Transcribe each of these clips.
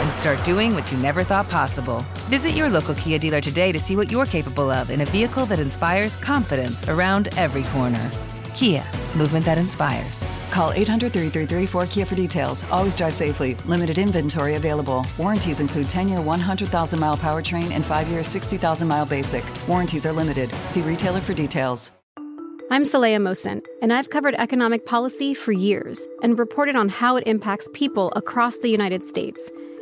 and start doing what you never thought possible. Visit your local Kia dealer today to see what you're capable of in a vehicle that inspires confidence around every corner. Kia, movement that inspires. Call 800 333 4KIA for details. Always drive safely. Limited inventory available. Warranties include 10 year 100,000 mile powertrain and 5 year 60,000 mile basic. Warranties are limited. See retailer for details. I'm Saleha Mohsin, and I've covered economic policy for years and reported on how it impacts people across the United States.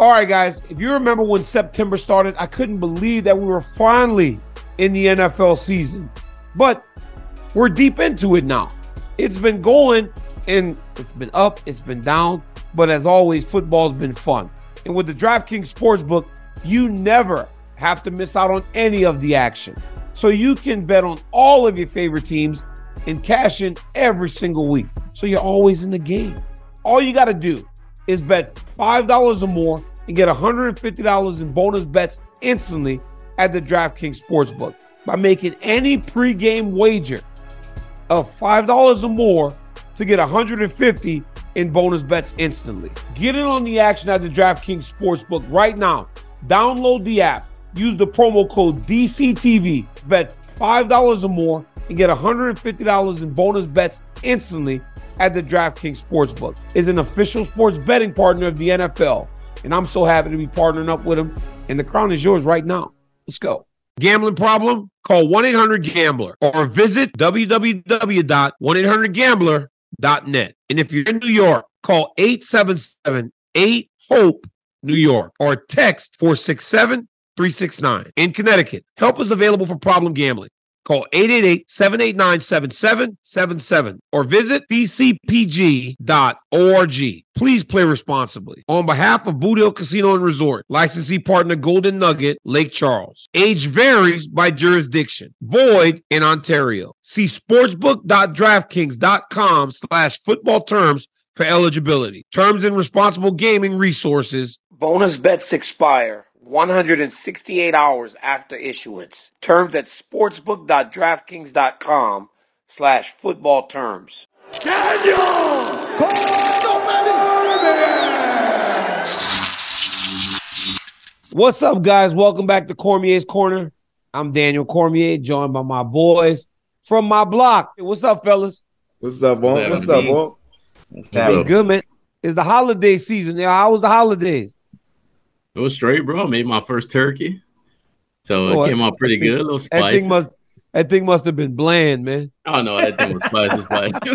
All right, guys, if you remember when September started, I couldn't believe that we were finally in the NFL season. But we're deep into it now. It's been going and it's been up, it's been down, but as always, football's been fun. And with the DraftKings Sportsbook, you never have to miss out on any of the action. So you can bet on all of your favorite teams and cash in every single week. So you're always in the game. All you got to do is bet $5 or more and get $150 in bonus bets instantly at the DraftKings Sportsbook by making any pregame wager of $5 or more to get 150 in bonus bets instantly. Get in on the action at the DraftKings Sportsbook right now. Download the app, use the promo code DCTV, bet $5 or more and get $150 in bonus bets instantly at the DraftKings Sportsbook. Is an official sports betting partner of the NFL, and I'm so happy to be partnering up with them. And the crown is yours right now. Let's go. Gambling problem? Call 1 800 Gambler or visit www.1800Gambler.net. And if you're in New York, call 877 8 HOPE New York or text 467 369. In Connecticut, help is available for problem gambling. Call 888-789-7777 or visit ccpg.org. Please play responsibly. On behalf of Boot Hill Casino and Resort, licensee partner Golden Nugget, Lake Charles. Age varies by jurisdiction. Void in Ontario. See sportsbook.draftkings.com slash football terms for eligibility. Terms and responsible gaming resources. Bonus bets expire 168 hours after issuance. Terms at sportsbook.draftkings.com slash football terms. Daniel! What's up, guys? Welcome back to Cormier's Corner. I'm Daniel Cormier, joined by my boys from my block. What's up, fellas? What's up, Wonk? What's up, Wonk? Been good, man. It's the holiday season. Yeah, how was the holidays? It was straight, bro. I made my first turkey. So it Oh, came out pretty that thing- good. A little That thing must that thing must have been bland, man. oh no, that thing was spicy, spicy.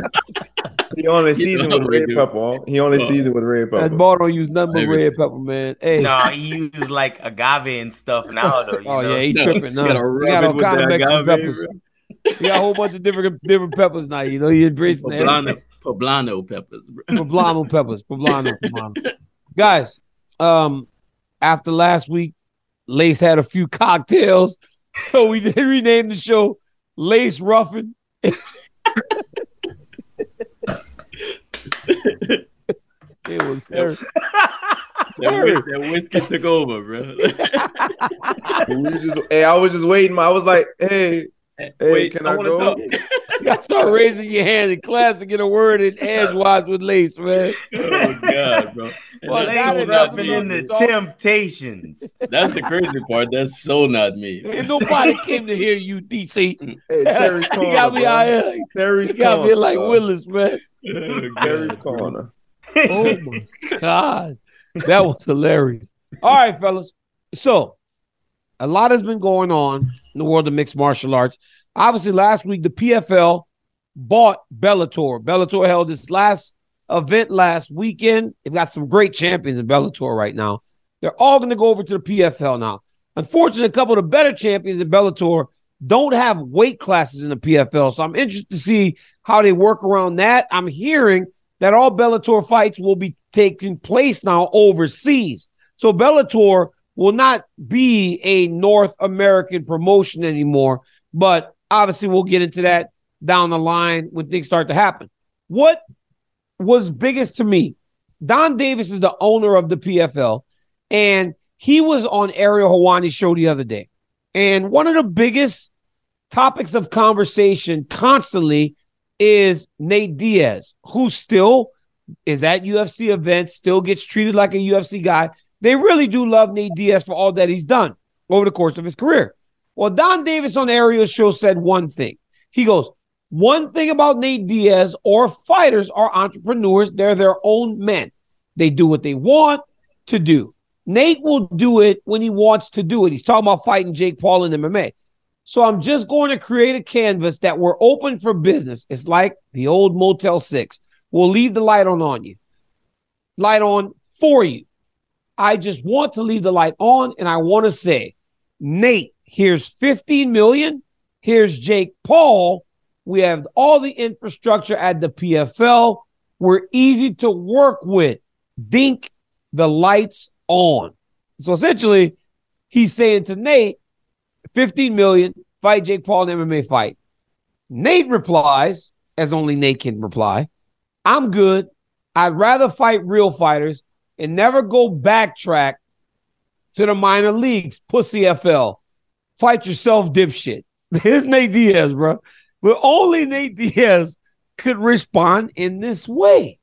He only You seasoned with red do. pepper. He only Oh. seasoned with red That pepper. ball don't use nothing but red pepper, man. Hey. No, he used like agave and stuff now though. You oh know? yeah, he No, tripping. you No, gotta he got all kind of Mexican agave, peppers. bro. He got a whole bunch of different different peppers now. You know, he embracing Poblano, poblano peppers, bro. poblano peppers, poblano, poblano. Guys, um, after last week, Lace had a few cocktails, so we did rename the show Lace Ruffin. it was terrible. That, whis- that whiskey took over, bro. We just, hey, I was just waiting. I was like, hey, hey, Wait, can I I, go? talk. You start raising your hand in class to get a word in edgewise with Lace, man. oh god, bro. And Well, that's so that not me. in the Dog. Temptations. That's the crazy part. That's so not me. Ain't nobody came to hear you, DC. Hey, Terry's you corner. got me bro. out here. like- Terry's You got me like bro. Willis, man. Oh, Terry's corner. Oh my god, that was hilarious. All right, fellas. So, a lot has been going on in the world of mixed martial arts. Obviously, last week the PFL bought Bellator. Bellator held its last event last weekend. They've got some great champions in Bellator right now. They're all going to go over to the PFL now. Unfortunately, a couple of the better champions in Bellator don't have weight classes in the PFL. So I'm interested to see how they work around that. I'm hearing that all Bellator fights will be taking place now overseas. So Bellator will not be a North American promotion anymore. But obviously, we'll get into that down the line when things start to happen. What was biggest to me? Donn Davis is the owner of the PFL, and he was on Ariel Helwani's show the other day. And one of the biggest topics of conversation constantly is Nate Diaz, who still is at UFC events, still gets treated like a UFC guy. They really do love Nate Diaz for all that he's done over the course of his career. Well, Donn Davis on Ariel's show said one thing. He goes, one thing about Nate Diaz or fighters are entrepreneurs. They're their own men. They do what they want to do. Nate will do it when he wants to do it. He's talking about fighting Jake Paul in MMA. So I'm just going to create a canvas that we're open for business. It's like the old Motel 6. We'll leave the light on on you. Light on for you. I just want to leave the light on and I want to say, Nate, here's 15 million. Here's Jake Paul. We have all the infrastructure at the PFL. We're easy to work with. Dink the lights on. So essentially, he's saying to Nate, 15 million, fight Jake Paul in MMA fight. Nate replies, as only Nate can reply, I'm good. I'd rather fight real fighters and never go backtrack to the minor leagues, pussy FL. Fight yourself, dipshit. Here's Nate Diaz, bro. But only Nate Diaz could respond in this way.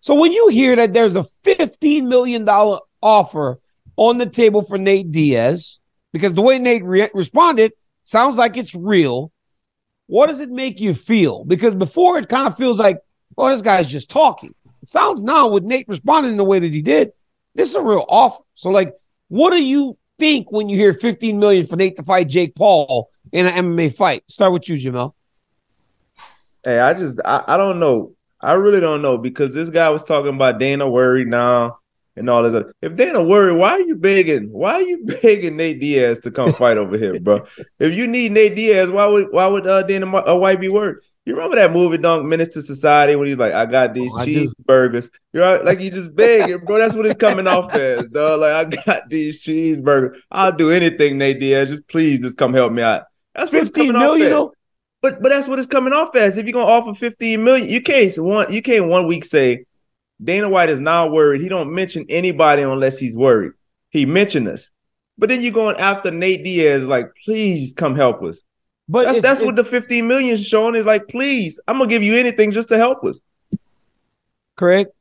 So when you hear that there's a $15 million offer on the table for Nate Diaz, because the way Nate re- responded sounds like it's real, what does it make you feel? Because before it kind of feels like, oh, this guy's just talking. It sounds now with Nate responding in the way that he did, this is a real offer. So, like, what do you think when you hear 15 million for Nate to fight Jake Paul in an MMA fight? Start with you, Jamel. Hey, I just I, I don't know. I really don't know because this guy was talking about Dana worried now and all this. Other. If Dana worried, why are you begging? Why are you begging Nate Diaz to come fight over here, bro? If you need Nate Diaz, why would why would uh, Dana uh, White be worried? You remember that movie, Dunk Menace to Society, when he's like, "I got these oh, cheeseburgers." You're like, you just begging, bro. That's what it's coming off as, dog. Like, I got these cheeseburgers. I'll do anything, Nate Diaz. Just please, just come help me out. That's what 15 million, though. But but that's what it's coming off as. If you're gonna offer 15 million, you can't one you can't one week say Dana White is not worried. He don't mention anybody unless he's worried. He mentioned us. But then you're going after Nate Diaz, like, please come help us. But that's, that's what the 15 million is showing is like, please, I'm gonna give you anything just to help us. Correct.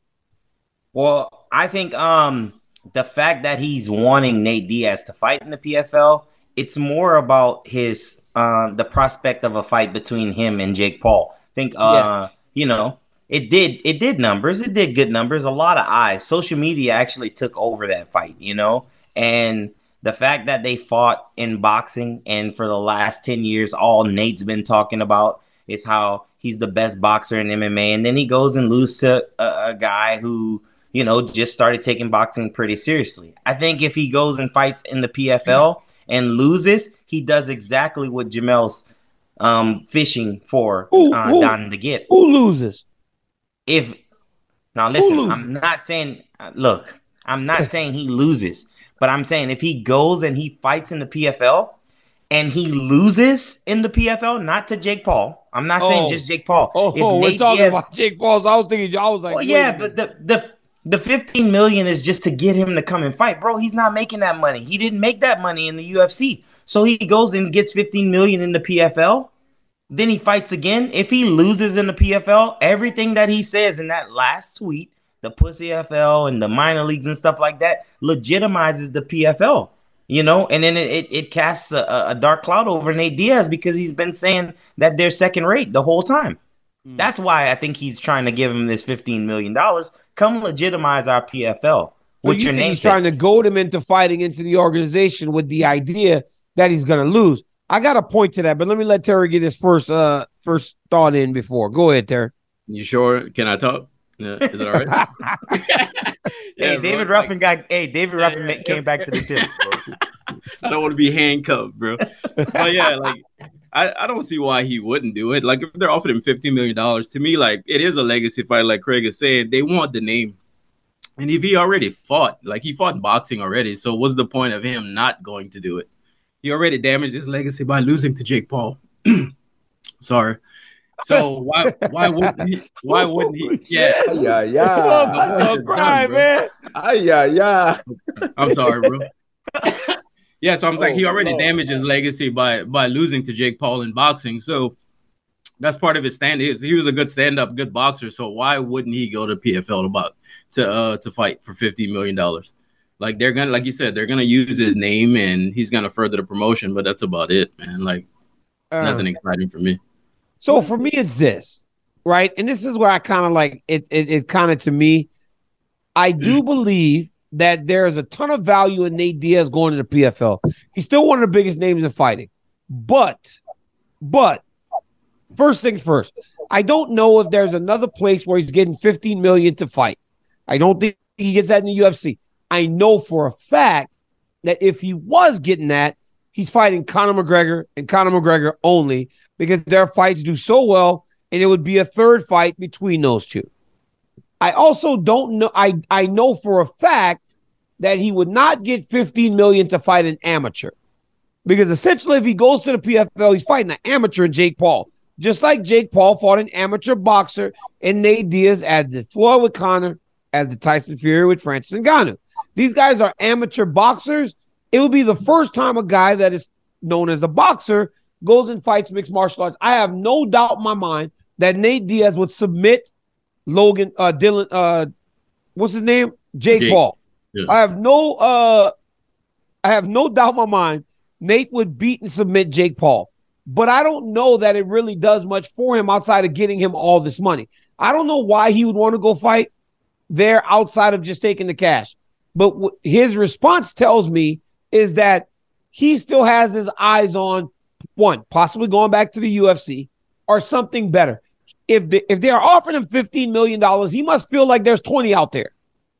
Well, I think um the fact that he's wanting Nate Diaz to fight in the PFL, it's more about his uh, the prospect of a fight between him and Jake Paul. I think uh, yeah. you know, it did it did numbers. It did good numbers. A lot of eyes. Social media actually took over that fight, you know? And the fact that they fought in boxing and for the last 10 years all Nate's been talking about is how he's the best boxer in MMA and then he goes and loses to a, a guy who you know just started taking boxing pretty seriously. I think if he goes and fights in the PFL and loses, he does exactly what Jamel's um, fishing for who, uh, who, Donn to get. Who loses? If now listen, I'm not saying uh, look, I'm not saying he loses, but I'm saying if he goes and he fights in the PFL and he loses in the PFL, not to Jake Paul. I'm not oh. saying just Jake Paul. Oh, oh we're talking Diaz, about Jake Paul. So I was thinking, I was like, well, yeah, but the the the 15 million is just to get him to come and fight, bro. He's not making that money. He didn't make that money in the UFC. So he goes and gets 15 million in the PFL. Then he fights again. If he loses in the PFL, everything that he says in that last tweet, the pussy FL and the minor leagues and stuff like that, legitimizes the PFL. You know, and then it, it, it casts a, a, dark cloud over Nate Diaz because he's been saying that they're second rate the whole time. Mm. That's why I think he's trying to give him this $15 million Come legitimize our PFL. With you your name he's trying to goad him into fighting into the organization with the idea that he's going to lose. I got a point to that, but let me let Terry get his first uh first thought in before. Go ahead, Terry. You sure? Can I talk? Yeah, is it all right? hey, David bro, Ruffin got. Hey, David Ruffin ma- came back to the tip. I don't want to be handcuffed, bro. But yeah, like I, I don't see why he wouldn't do it. Like if they're offering him fifteen million dollars, to me, like it is a legacy fight. Like Craig is saying, they want the name. And if he already fought, like he fought boxing already, so what's the point of him not going to do it? He already damaged his legacy by losing to Jake Paul. Sorry. So why why wouldn't he? Why wouldn't he? Yeah, yeah, yeah. Don't cry, man. Ay, yeah, yeah. I'm sorry, bro. yeah, so I'm like, he Oh, already damaged his legacy by by losing to Jake Paul in boxing. So that's part of his stand. Is he was a good stand up, good boxer. So why wouldn't he go to PFL to box to uh to fight for fifty million dollars? Like they're gonna, like you said, they're gonna use his name and he's gonna further the promotion, but that's about it, man. Like Uh, nothing exciting for me. So for me, it's this, right? And this is where I kind of like it. It, it kind of to me, I do believe that there is a ton of value in Nate Diaz going to the PFL. He's still one of the biggest names in fighting, but, but first things first, I don't know if there's another place where he's getting 15 million to fight. I don't think he gets that in the UFC. I know for a fact that if he was getting that, he's fighting Conor McGregor and Conor McGregor only because their fights do so well, and it would be a third fight between those two. I also don't know. I I know for a fact that he would not get 15 million to fight an amateur. Because essentially, if he goes to the PFL, he's fighting an amateur Jake Paul. Just like Jake Paul fought an amateur boxer and Nate Diaz as the Floyd with Conor, as the Tyson Fury with Francis Ngannou. These guys are amateur boxers. It would be the first time a guy that is known as a boxer goes and fights mixed martial arts. I have no doubt in my mind that Nate Diaz would submit Logan uh Dylan uh what's his name? Jake, Jake. Paul. Yeah. I have no uh I have no doubt in my mind Nate would beat and submit Jake Paul. But I don't know that it really does much for him outside of getting him all this money. I don't know why he would want to go fight there outside of just taking the cash. But w- his response tells me is that he still has his eyes on one, possibly going back to the UFC or something better. If the, if they are offering him $15 million, he must feel like there's 20 out there,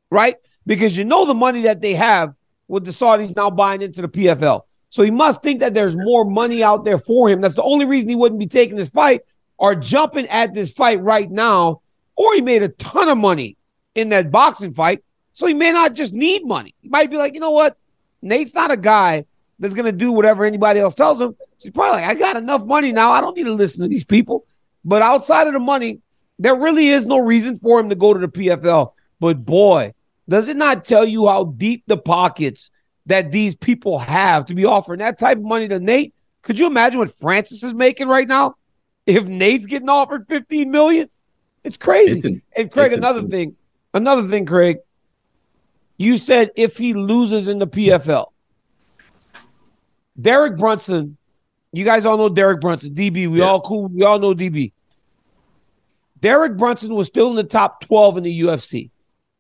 right? Because you know the money that they have with the Saudis now buying into the PFL. So he must think that there's more money out there for him. That's the only reason he wouldn't be taking this fight or jumping at this fight right now. Or he made a ton of money in that boxing fight. So he may not just need money. He might be like, you know what? Nate's not a guy that's going to do whatever anybody else tells him. He's probably like, I got enough money now. I don't need to listen to these people. But outside of the money, there really is no reason for him to go to the PFL. But boy, does it not tell you how deep the pockets that these people have to be offering that type of money to Nate? Could you imagine what Francis is making right now? If Nate's getting offered 15 million, it's crazy. It's in- and Craig, another thing, another thing, Craig, you said if he loses in the PFL, Derek Brunson, you guys all know Derek Brunson, DB. We Yeah. all cool. We all know DB. Derek Brunson was still in the top 12 in the UFC,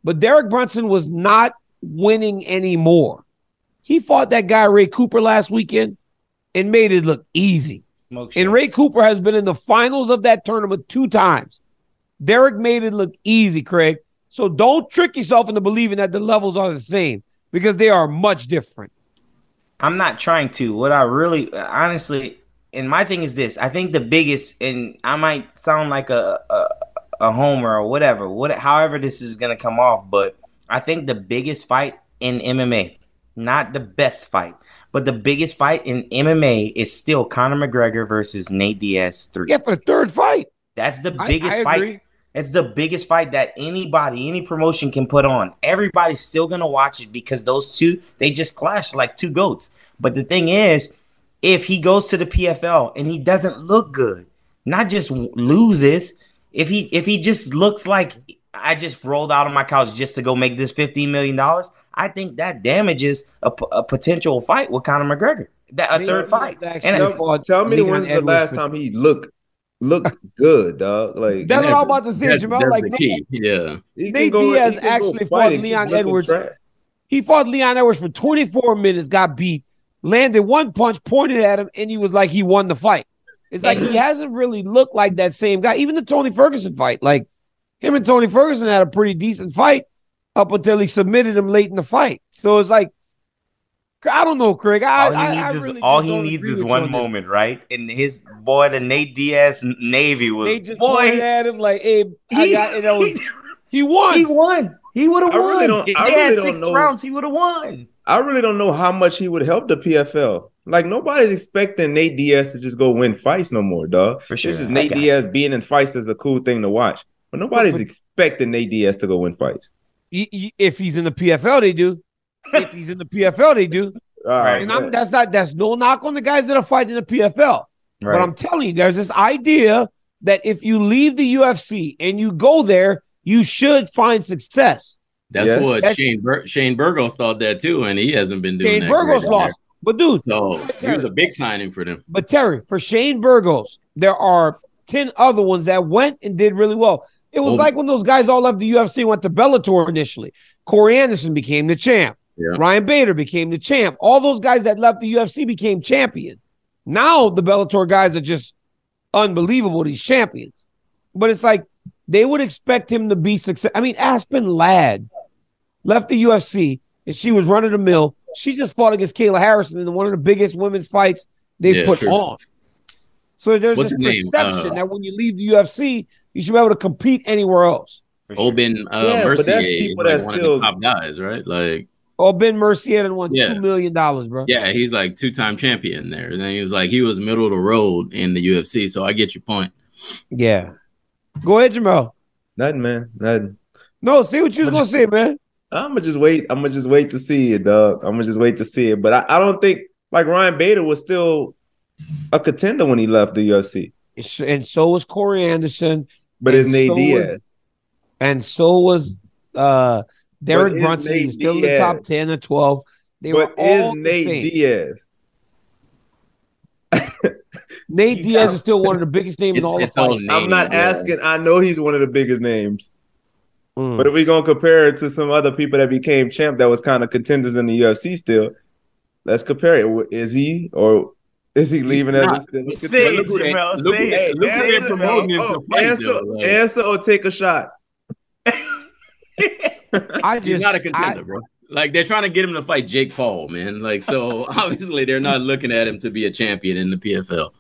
but Derek Brunson was not winning anymore. He fought that guy, Ray Cooper, last weekend and made it look easy. And. Ray Cooper has been in the finals of that tournament two times. Derek made it look easy, Craig. So don't trick yourself into believing that the levels are the same because they are much different. I'm not trying to. What I really, honestly, and my thing is this: I think the biggest, and I might sound like a a, a homer or whatever, what, however this is gonna come off, but I think the biggest fight in MMA, not the best fight, but the biggest fight in MMA is still Conor McGregor versus Nate Diaz three. Yeah, for the third fight. That's the I- biggest I fight. agree. It's the biggest fight that anybody, any promotion can put on. Everybody's still gonna watch it because those two, they just clash like two goats. But the thing is, if he goes to the PFL and he doesn't look good, not just loses, if he if he just looks like I just rolled out of my couch just to go make this fifteen million dollars, I think that damages a, p- a potential fight with Conor McGregor. That a Leon third fight. Actually And Tell, tell me Leon when's the last time he looked looked good, dog. Like That's what I'm about to say, That's, Jamal. Like Nate. Yeah. Nate go, Diaz go actually fought and Leon Edwards. trash. he fought Leon Edwards for 24 minutes, got beat, landed one punch, pointed at him, and he was like he won the fight. It's like he hasn't really looked like that same guy. Even the Tony Ferguson fight, like him and Tony Ferguson had a pretty decent fight up until he submitted him late in the fight. So it's like I don't know, Craig. I, all he I, needs I is really all he needs is one on this. moment, right? And his boy, the Nate Diaz Navy was They just boy. pointed at him like, "Hey, I He- got," and that was he won. He won. He would have won. really don't- if I they really had don't six know. rounds, he would have won. I really don't know how much he would help the PFL. Like nobody's expecting Nate Diaz to just go win fights no more, dog. For sure. It's just Nate got Diaz being in fights is a cool thing to watch. But nobody's But- expecting Nate Diaz to go win fights. Y- y- if he's in the PFL, they do. If he's in the PFL, they do. All right. And I'm, that's not that's no knock on the guys that are fighting the PFL. Right. But I'm telling you, there's this idea that if you leave the UFC and you go there, you should find success. That's Yes. what That's- Shane Bur- Shane Burgos thought that too, and he hasn't been doing Shane that. Burgos great lost. But dude, there. So he was a big signing for them. but Terry, for Shane Burgos, there are 10 other ones that went and did really well. It was Oh. like when those guys all left the UFC, went to Bellator initially. Corey Anderson became the champ. Yeah. Ryan Bader became the champ. All those guys that left the UFC became champion. Now the Bellator guys are just unbelievable, these champions. But it's like they would expect him to be success. I mean, Aspen Ladd left the UFC and she was running the mill. She just fought against Kayla Harrison in one of the biggest women's fights they've Yeah, put sure. on. So there's What's this perception Uh, that when you leave the UFC, you should be able to compete anywhere else. For sure. Aubin uh, Yeah, but that's people like that one still- of the top guys, right? Like, Oh, Ben Mercier and won Yeah. two million dollars, bro. yeah, he's like two time champion there. And then he was like, he was middle of the road in the UFC. So I get your point. Yeah. Go ahead, Jamal. Nothing, man. Nothing. No, see what you was gonna say, man. I'm gonna just wait. I'm gonna just wait to see it, dog. I'm gonna just wait to see it. But I, I don't think like Ryan Bader was still a contender when he left the UFC. And so was Corey Anderson. But and it's Nate so Diaz. Was, and so was uh Derek But is Brunson. He was still in the top 10 or 12. They but were is all the Nate same. Diaz? Nate Diaz is still one of the biggest names in all the It's all fights. name. I'm not asking. I know he's one of the biggest names. Mm. But if we're gonna compare it to some other people that became champ that was kind of contenders in the UFC still, let's compare it. Is he or is he leaving as Nah, a still a say it, Look who they- Jamel, look say who- it. look who Answer, promoting him Oh, fight, answer, though, like- answer or take a shot. I He's not a I- contender, bro. Like they're trying to get him to fight Jake Paul, man. Like so, obviously they're not looking at him to be a champion in the PFL.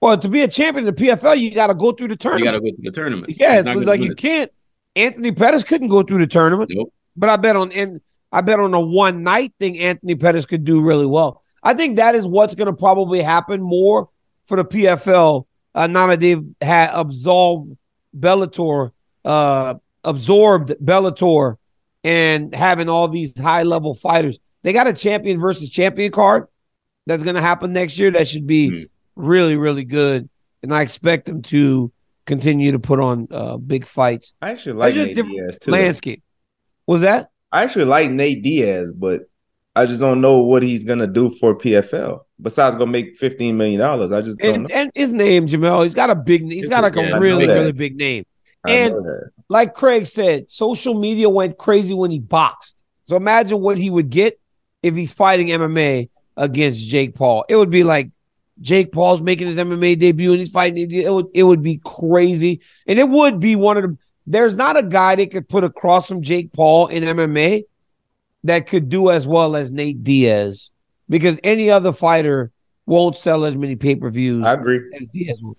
well, to be a champion in the PFL, you got to go through the tournament. You got to go to the tournament. Yeah, it's like you it. can't. Anthony Pettis couldn't go through the tournament, Nope. but I bet on and I bet on a one night thing. Anthony Pettis could do really well. I think that is what's going to probably happen more for the PFL uh, now that they've had absolved Bellator, uh, absorbed Bellator, and having all these high level fighters. They got a champion versus champion card that's going to happen next year. That should be Hmm. really, really good, and I expect them to continue to put on uh, big fights. I actually like Nate Diaz too. Landscape. Was that? I actually like Nate Diaz, but I just don't know what he's gonna do for PFL. Besides, gonna make fifteen million dollars. I just don't And, know. and his name, Jamel. He's got a big. He's got like Yeah, a really, really big name. I and-. Like Craig said, social media went crazy when he boxed. So imagine what he would get if he's fighting MMA against Jake Paul. It would be like Jake Paul's making his MMA debut and he's fighting. It would, it would be crazy, and it would be one of the. There's not a guy that could put across from Jake Paul in MMA that could do as well as Nate Diaz because any other fighter won't sell as many pay per views I agree. as Diaz will.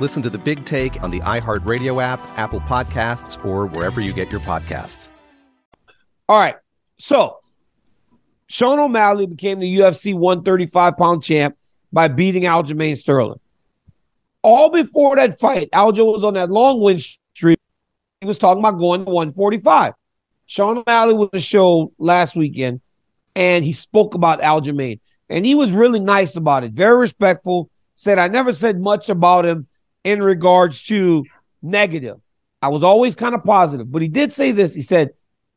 Listen to the big take on the iHeartRadio app, Apple Podcasts, or wherever you get your podcasts. All right. So Sean O'Malley became the UFC 135 pound champ by beating Aljamain Sterling all before that fight, Aljo was on that long win streak. He was talking about going to 145. Sean O'Malley was a show last weekend, and he spoke about Aljamain, and he was really nice about it, very respectful. Said I never said much about him in regards to negative. I was always kind of positive, but he did say this. He said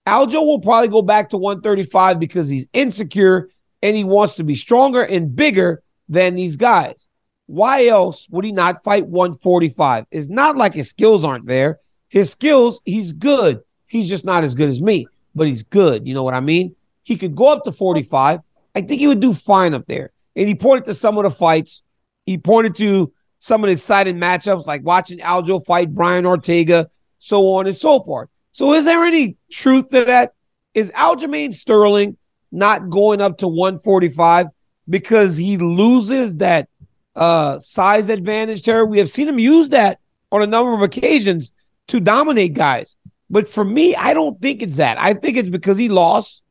Aljo will probably go back to 135 because he's insecure and he wants to be stronger and bigger than these guys. Why else would he not fight 145? It's not like his skills aren't there. His skills, he's good. He's just not as good as me, but he's good. You know what I mean? He could go up to 45. I think he would do fine up there. And he pointed to some of the fights. He pointed to some of the exciting matchups, like watching Aljo fight Brian Ortega, so on and so forth. So, is there any truth to that? Is Aljamain Sterling not going up to 145 because he loses that uh, size advantage, Terry. We have seen him use that on a number of occasions to dominate guys. But for me, I don't think it's that. I think it's because he lost.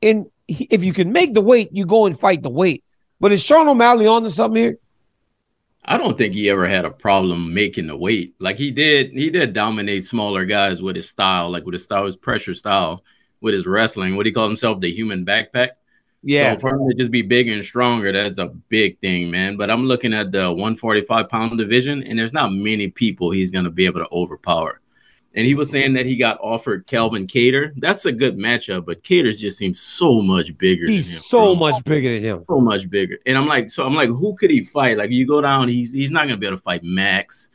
And if you can make the weight, you go and fight the weight. But is Sean O'Malley on to something here? I don't think he ever had a problem making the weight. Like he did, he did dominate smaller guys with his style, like with his style, his pressure style, with his wrestling. What he called himself, the human backpack. Yeah. So for him to just be bigger and stronger, that's a big thing, man. But I'm looking at the 145 pound division, and there's not many people he's going to be able to overpower. And he was saying that he got offered Calvin Kattar. That's a good matchup, but Kattar's just seems so much bigger. He's so much bigger than him. So much bigger. And I'm like, so I'm like, who could he fight? Like, you go down, he's he's not gonna be able to fight Max.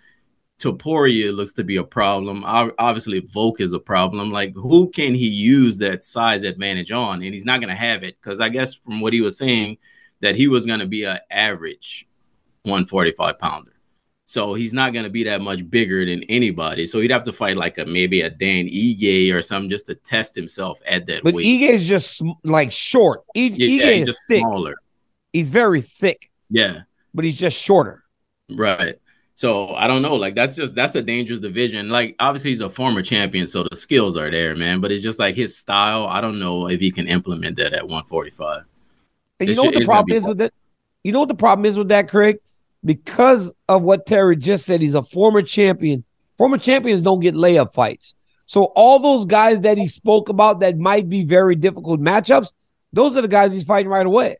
Topuria looks to be a problem. Obviously, Volk is a problem. Like, who can he use that size advantage on? And he's not going to have it because I guess from what he was saying, that he was going to be an average 145 pounder. So he's not going to be that much bigger than anybody. So he'd have to fight like a maybe a Dan Ige or something just to test himself at that but weight. Ige is just like short. I- yeah, Ige is thick. Smaller. He's very thick. Yeah. But he's just shorter. Right. So I don't know. Like that's just that's a dangerous division. Like obviously he's a former champion, so the skills are there, man. But it's just like his style. I don't know if he can implement that at 145. And you know what the problem is with that? You know what the problem is with that, Craig? Because of what Terry just said, he's a former champion. Former champions don't get layup fights. So all those guys that he spoke about that might be very difficult matchups, those are the guys he's fighting right away.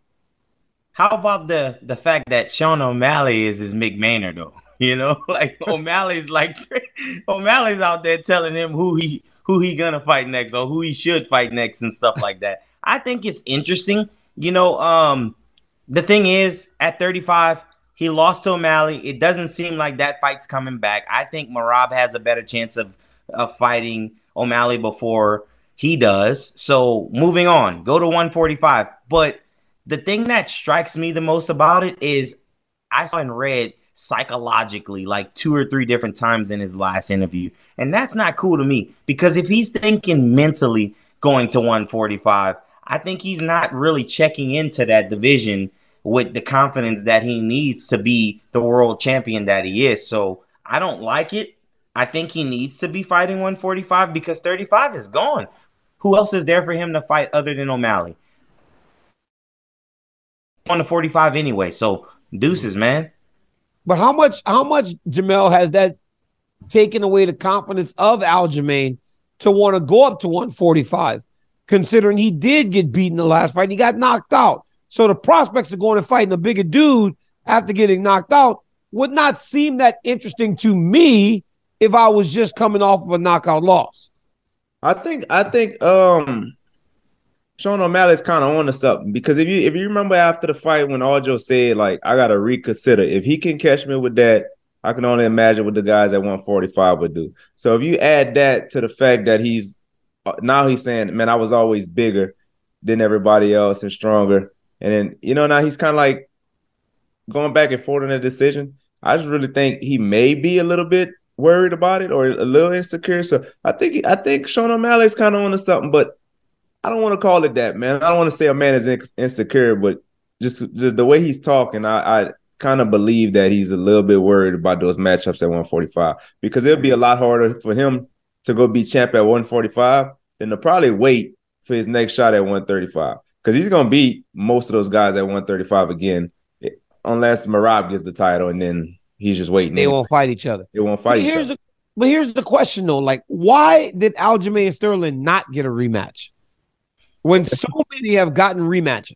How about the the fact that Sean O'Malley is his Mick Maynard though? You know, like O'Malley's like O'Malley's out there telling him who he who he gonna fight next or who he should fight next and stuff like that. I think it's interesting. You know, um, the thing is, at 35, he lost to O'Malley. It doesn't seem like that fight's coming back. I think Merab has a better chance of of fighting O'Malley before He does. So moving on, go to 145. But the thing that strikes me the most about it is I saw and read psychologically like two or three different times in his last interview. And that's not cool to me because if he's thinking mentally going to 145, I think he's not really checking into that division with the confidence that he needs to be the world champion that he is. So I don't like it. I think he needs to be fighting 145 because 35 is gone. Who else is there for him to fight other than O'Malley? On the 45 anyway. So deuces, man. But how much how much Jamel has that taken away the confidence of Aljamain to want to go up to 145, considering he did get beaten the last fight. He got knocked out. So the prospects of going and fighting a bigger dude after getting knocked out would not seem that interesting to me if I was just coming off of a knockout loss. I think I think um Sean O'Malley's kind of on to something because if you if you remember after the fight when Aljo said like I gotta reconsider if he can catch me with that I can only imagine what the guys at 145 would do. So if you add that to the fact that he's uh, now he's saying man I was always bigger than everybody else and stronger and then you know now he's kind of like going back and forth on the decision. I just really think he may be a little bit worried about it or a little insecure. So I think I think Sean O'Malley's kind of on to something, but I don't want to call it that, man. I don't want to say a man is in- insecure, but just just the way he's talking, I, I kind of believe that he's a little bit worried about those matchups at 145 because it'll be a lot harder for him to go be champ at 145 than to probably wait for his next shot at 135 because he's gonna beat most of those guys at 135 again, unless Merab gets the title and then he's just waiting. They won't fight each other. They won't fight But each here's other. the but here's the question though: like, why did Aljamain and Sterling not get a rematch when so many have gotten rematches?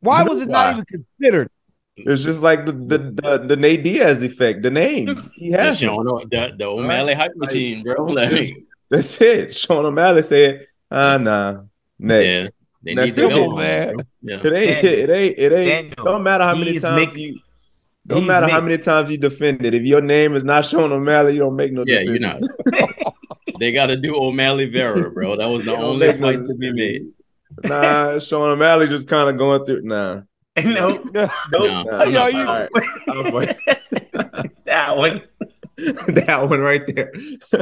Why You know was it why? not even considered? It's just like the the the, the Nate Diaz effect. The name he Yeah, has Sean, him. the, the O'Malley hype machine, bro. Like, That's it. Sean O'Malley said, "Ah, nah, next." Yeah, they That's need to it, go man. Yeah. It ain't. Daniel, it ain't. It ain't. Daniel, don't matter how many times make- you. Don't he's matter how many times you defend it. If your name is not Sean O'Malley, you don't make no Yeah, decision. you're not. they got to do O'Malley Vera, bro. That was the only make no fight to be made. Nah, Sean O'Malley just kind of going through. Nah, no, No, no. I'm you- All right. That one. that one right there.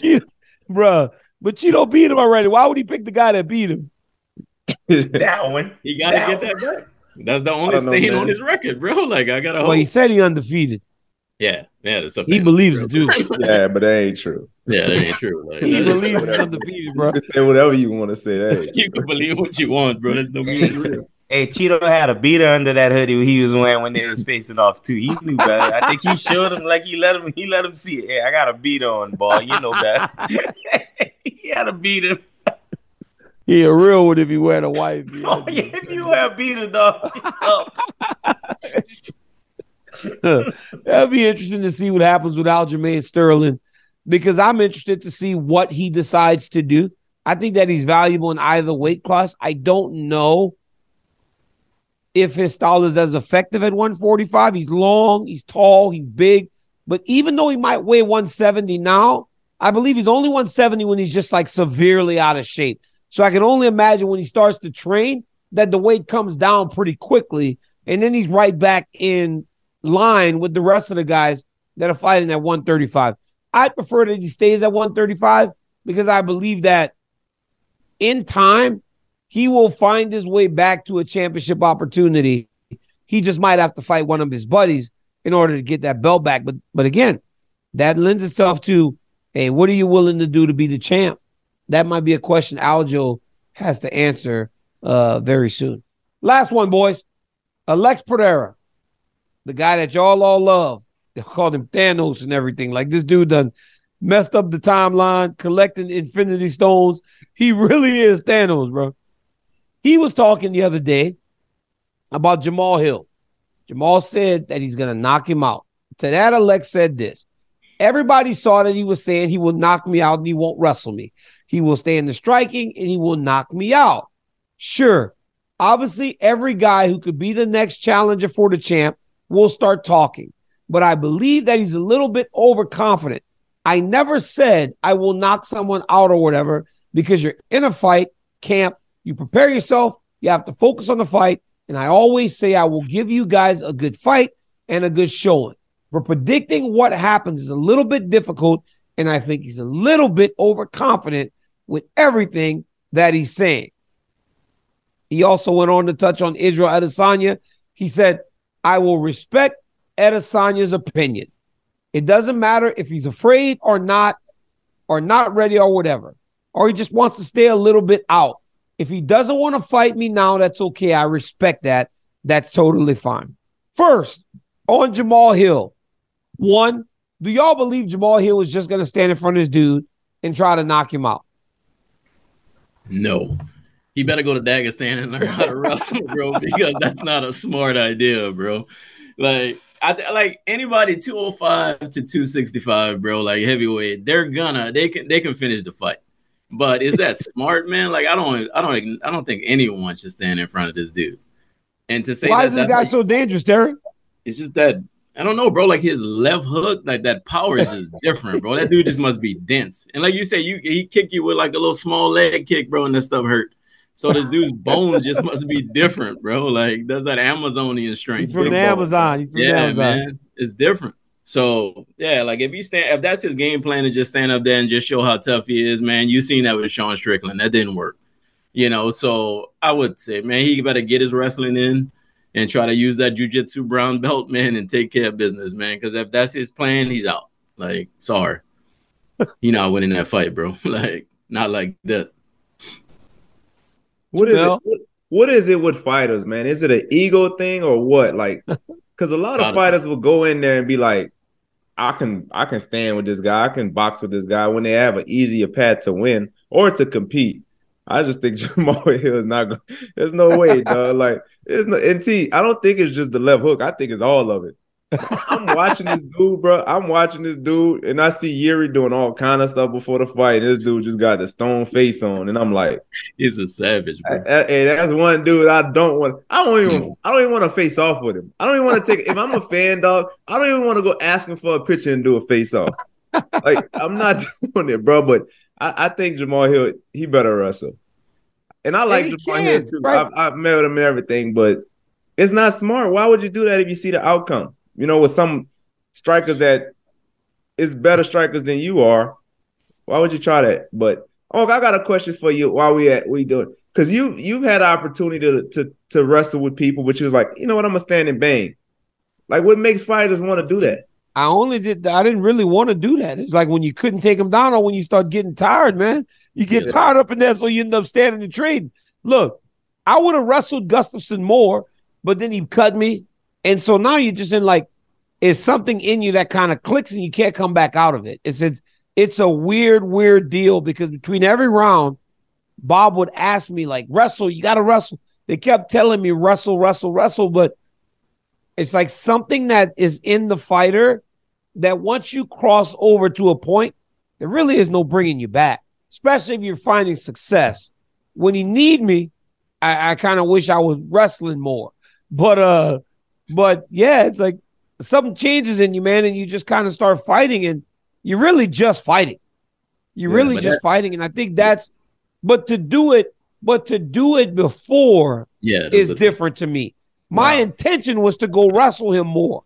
Chito, bruh. But Chito beat him already. Why would he pick the guy that beat him? That one. He got to get that back. That's the only don't know, stain on his record, bro. Like I gotta. Well, he said he undefeated. yeah, yeah. That's a He believes bro. it too. yeah, but that ain't true. Yeah, that ain't true. Like, He believes he's undefeated, bro. You can say whatever you want to say. That you can believe what you want, bro. That's no means real. Hey, Chito had a beater under that hoodie he was wearing when they was facing off too. He knew better. I think he showed him like he let him he let him see it. Hey, I got a beater on, boy. You know better. he had a beater. He a real one if he wearing a white beard. Oh yeah, if you wear a beater, dog. That'd be interesting to see what happens with Aljamain Sterling because I'm interested to see what he decides to do. I think that he's valuable in either weight class. I don't know if his style is as effective at 145. He's long, he's tall, he's big, but even though he might weigh 170 now, I believe he's only 170 when he's just like severely out of shape. So I can only imagine when he starts to train that the weight comes down pretty quickly and then he's right back in line with the rest of the guys that are fighting at 135. I prefer that he stays at 135 because I believe that in time he will find his way back to a championship opportunity. He just might have to fight one of his buddies in order to get that belt back. But but again, that lends itself to, hey, what are you willing to do to be the champ? That might be a question Aljo has to answer uh, very soon. Last one, boys. Alex Pereira, the guy that y'all all love. They called him Thanos and everything. Like this dude done messed up the timeline, collecting infinity stones. He really is Thanos, bro. He was talking the other day about Jamahal Hill. Jamal said that he's gonna knock him out. To that, Alex said this. Everybody saw that he was saying he will knock me out and he won't wrestle me. He will stay in the striking and he will knock me out. Sure. Obviously, every guy who could be the next challenger for the champ will start talking. But I believe that he's a little bit overconfident. I never said I will knock someone out or whatever because you're in a fight camp. You prepare yourself. You have to focus on the fight. And I always say I will give you guys a good fight and a good showing. But predicting what happens is a little bit difficult. And I think he's a little bit overconfident with everything that he's saying. He also went on to touch on Israel Adesanya. He said, I will respect Adesanya's opinion. It doesn't matter if he's afraid or not, or not ready or whatever, or he just wants to stay a little bit out. If he doesn't want to fight me now, that's okay. I respect that. That's totally fine. First, on Jamahal Hill. One, do y'all believe Jamahal Hill was just going to stand in front of this dude and try to knock him out? No. He better go to Dagestan and learn how to wrestle, bro, because that's not a smart idea, bro. Like, I like anybody 205 to 265, bro, like heavyweight, they're gonna they can they can finish the fight. But is that smart, man? Like I don't I don't I don't think anyone should stand in front of this dude. And to say why that, is this guy so dangerous, Derek? It's just that I don't know, bro. Like his left hook, like that power is just different, bro. That dude just must be dense. And like you say, you he kick you with like a little small leg kick, bro, and that stuff hurt. So this dude's bones just must be different, bro. Like that's that Amazonian strength. He's from the Amazon. He's from yeah, the Amazon. man, it's different. So yeah, like if you stand, if that's his game plan to just stand up there and just show how tough he is, man. You seen that with Sean Strickland, that didn't work. You know, so I would say, man, he better get his wrestling in and try to use that jujitsu brown belt, man, and take care of business, man. Because if that's his plan, he's out. Like, sorry, he not winning that fight, bro. like, not like that. What is it? What, what is it with fighters, man? Is it an ego thing or what? Like, because a lot of fighters will go in there and be like, "I can, I can stand with this guy. I can box with this guy." When they have an easier path to win or to compete, I just think Jamahal Hill is not. going There's no way, dog. Like, it's no. And T, I don't think it's just the left hook. I think it's all of it. I'm watching this dude, bro. I'm watching this dude, and I see Jiri doing all kind of stuff before the fight. And this dude just got the stone face on, and I'm like, he's a savage, bro. Hey, that's one dude I don't want. I don't even. Hmm. I don't even want to face off with him. I don't even want to take. if I'm a fan, dog, I don't even want to go ask him for a picture and do a face off. like I'm not doing it, bro. But I, I think Jamahal Hill, he better wrestle. And I like he Jamahal can, Hill too. right? I've, I've met him and everything, but it's not smart. Why would you do that if you see the outcome? You know, with some strikers that is better strikers than you are, why would you try that? But oh, I got a question for you. While we at we doing because you you've had the opportunity to, to to wrestle with people, but you was like, you know what, I'm gonna stand and bang. Like, what makes fighters want to do that? I only did. I didn't really want to do that. It's like when you couldn't take them down, or when you start getting tired, man. You get Yeah. tired up in there, so you end up standing and trading. Look, I would have wrestled Gustafsson more, but then he cut me, and so now you're just in like, it's something in you that kind of clicks, and you can't come back out of it. It's a, it's a weird, weird deal because between every round, Bob would ask me like, wrestle, you got to wrestle. They kept telling me wrestle, wrestle, wrestle, but it's like something that is in the fighter that once you cross over to a point, there really is no bringing you back, especially if you're finding success. When you need me, I, I kind of wish I was wrestling more. But uh, but yeah, it's like something changes in you, man, and you just kind of start fighting, and you're really just fighting. You're Yeah, really just that- fighting, and I think that's. But to do it, but to do it before Yeah, is different to me. My intention was to go wrestle him more,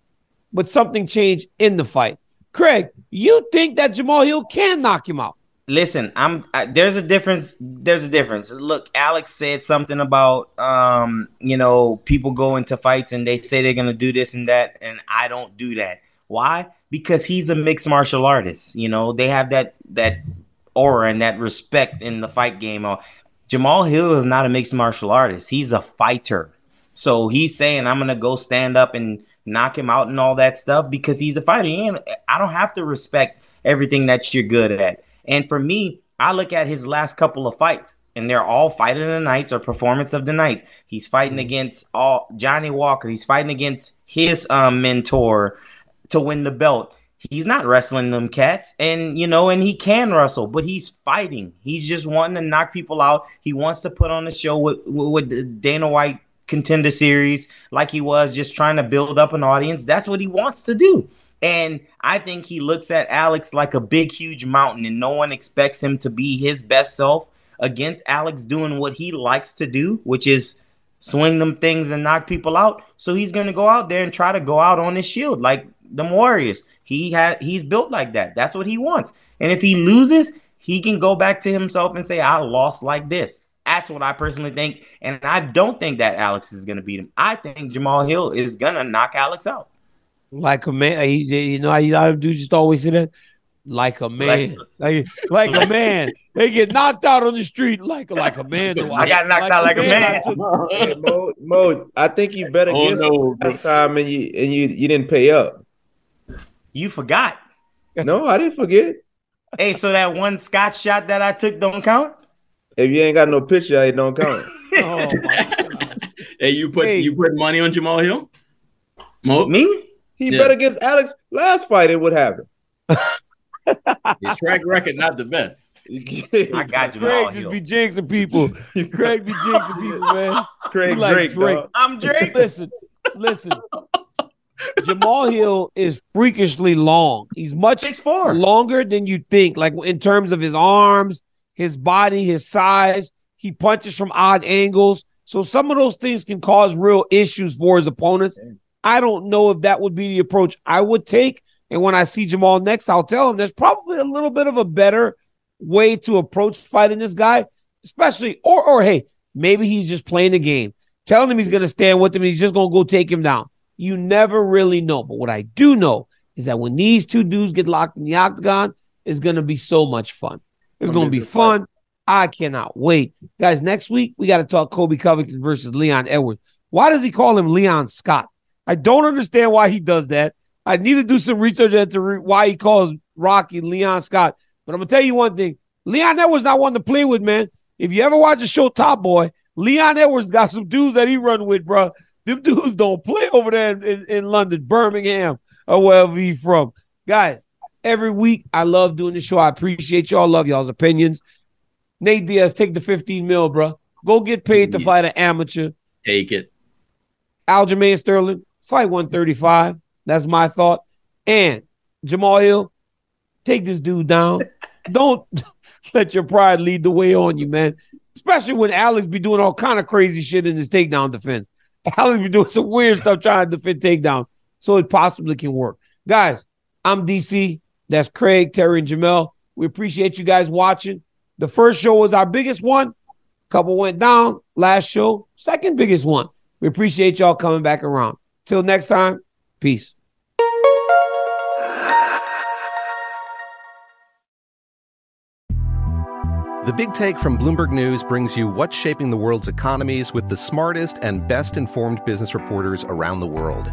but something changed in the fight. Craig, you think that Jamahal Hill can knock him out? Listen, I'm I, there's a difference. There's a difference. Look, Alex said something about um, you know, people go into fights and they say they're gonna do this and that, and I don't do that. Why? Because he's a mixed martial artist. You know, they have that that aura and that respect in the fight game. Uh, Jamahal Hill is not a mixed martial artist. He's a fighter. So he's saying I'm gonna go stand up and knock him out and all that stuff because he's a fighter. Ain't- I don't have to respect everything that you're good at. And for me, I look at his last couple of fights, and they're all fight of the nights or performance of the night. He's fighting against all Johnny Walker. He's fighting against his um, mentor to win the belt. He's not wrestling them cats, and you know, and he can wrestle, but he's fighting. He's just wanting to knock people out. He wants to put on a show with with, with Dana White contender series, like he was just trying to build up an audience. That's what he wants to do. And I think he looks at Alex like a big, huge mountain, and no one expects him to be his best self against Alex doing what he likes to do, which is swing them things and knock people out. So he's gonna go out there and try to go out on his shield like the Warriors. He had he's built like that. That's what he wants. And if he loses, he can go back to himself and say, I lost like this. That's what I personally think. And I don't think that Alex is gonna beat him. I think Jamahal Hill is gonna knock Alex out. Like a man, you know how you lot of dudes just always say that? Like a man, like, like, a man. They get knocked out on the street like like a man. I got knocked like out like a man. Hey, Mo, Mo, I think you bet Oh, against no, him last time and you and you you didn't pay up. You forgot. No, I didn't forget. Hey, so that one Scott shot that I took don't count? If you ain't got no picture, it don't count. oh Hey, you put you put money on Jamahal Hill? Mo? Me? He Yeah. bet against Alex last fight. It would happen. His track record not the best. I got you. Craig just be jinxing people. Craig be jinxing people, man. Craig He like Drake, dog. I'm Drake. Listen, listen. Jamahal Hill is freakishly long. He's much longer than you think. Like in terms of his arms, his body, his size. He punches from odd angles. So some of those things can cause real issues for his opponents. I don't know if that would be the approach I would take. And when I see Jamahal next, I'll tell him there's probably a little bit of a better way to approach fighting this guy, especially or or hey, maybe he's just playing the game, telling him he's gonna stand with him he's just gonna go take him down. You never really know. But what I do know is that when these two dudes get locked in the octagon, it's gonna be so much fun. It's gonna be fun. I cannot wait. Guys, next week we got to talk Colby Covington versus Leon Edwards. Why does he call him Leon Scott? I don't understand why he does that. I need to do some research into re- why he calls Rocky Leon Scott. But I'm gonna tell you one thing: Leon Edwards not one to play with, man. If you ever watch the show Top Boy, Leon Edwards got some dudes that he run with, bro. Them dudes don't play over there in, in, in London, Birmingham, or wherever he from. Guys, every week I love doing the show. I appreciate y'all. Love y'all's opinions. Nate Diaz, take the 15 mil, bro. Go get paid to fight an amateur. Take it. Aljamain Sterling, fight 135. That's my thought. And Jamahal Hill, take this dude down. Don't let your pride lead the way on you, man. Especially when Alex be doing all kind of crazy shit in his takedown defense. Alex be doing some weird stuff trying to defend takedown, so it possibly can work. Guys, I'm DC. That's Craig, Terry, and Jamel. We appreciate you guys watching. The first show was our biggest one. Couple went down. Last show, second biggest one. We appreciate y'all coming back around. Till next time, peace. The Big Take from Bloomberg News brings you what's shaping the world's economies with the smartest and best informed business reporters around the world.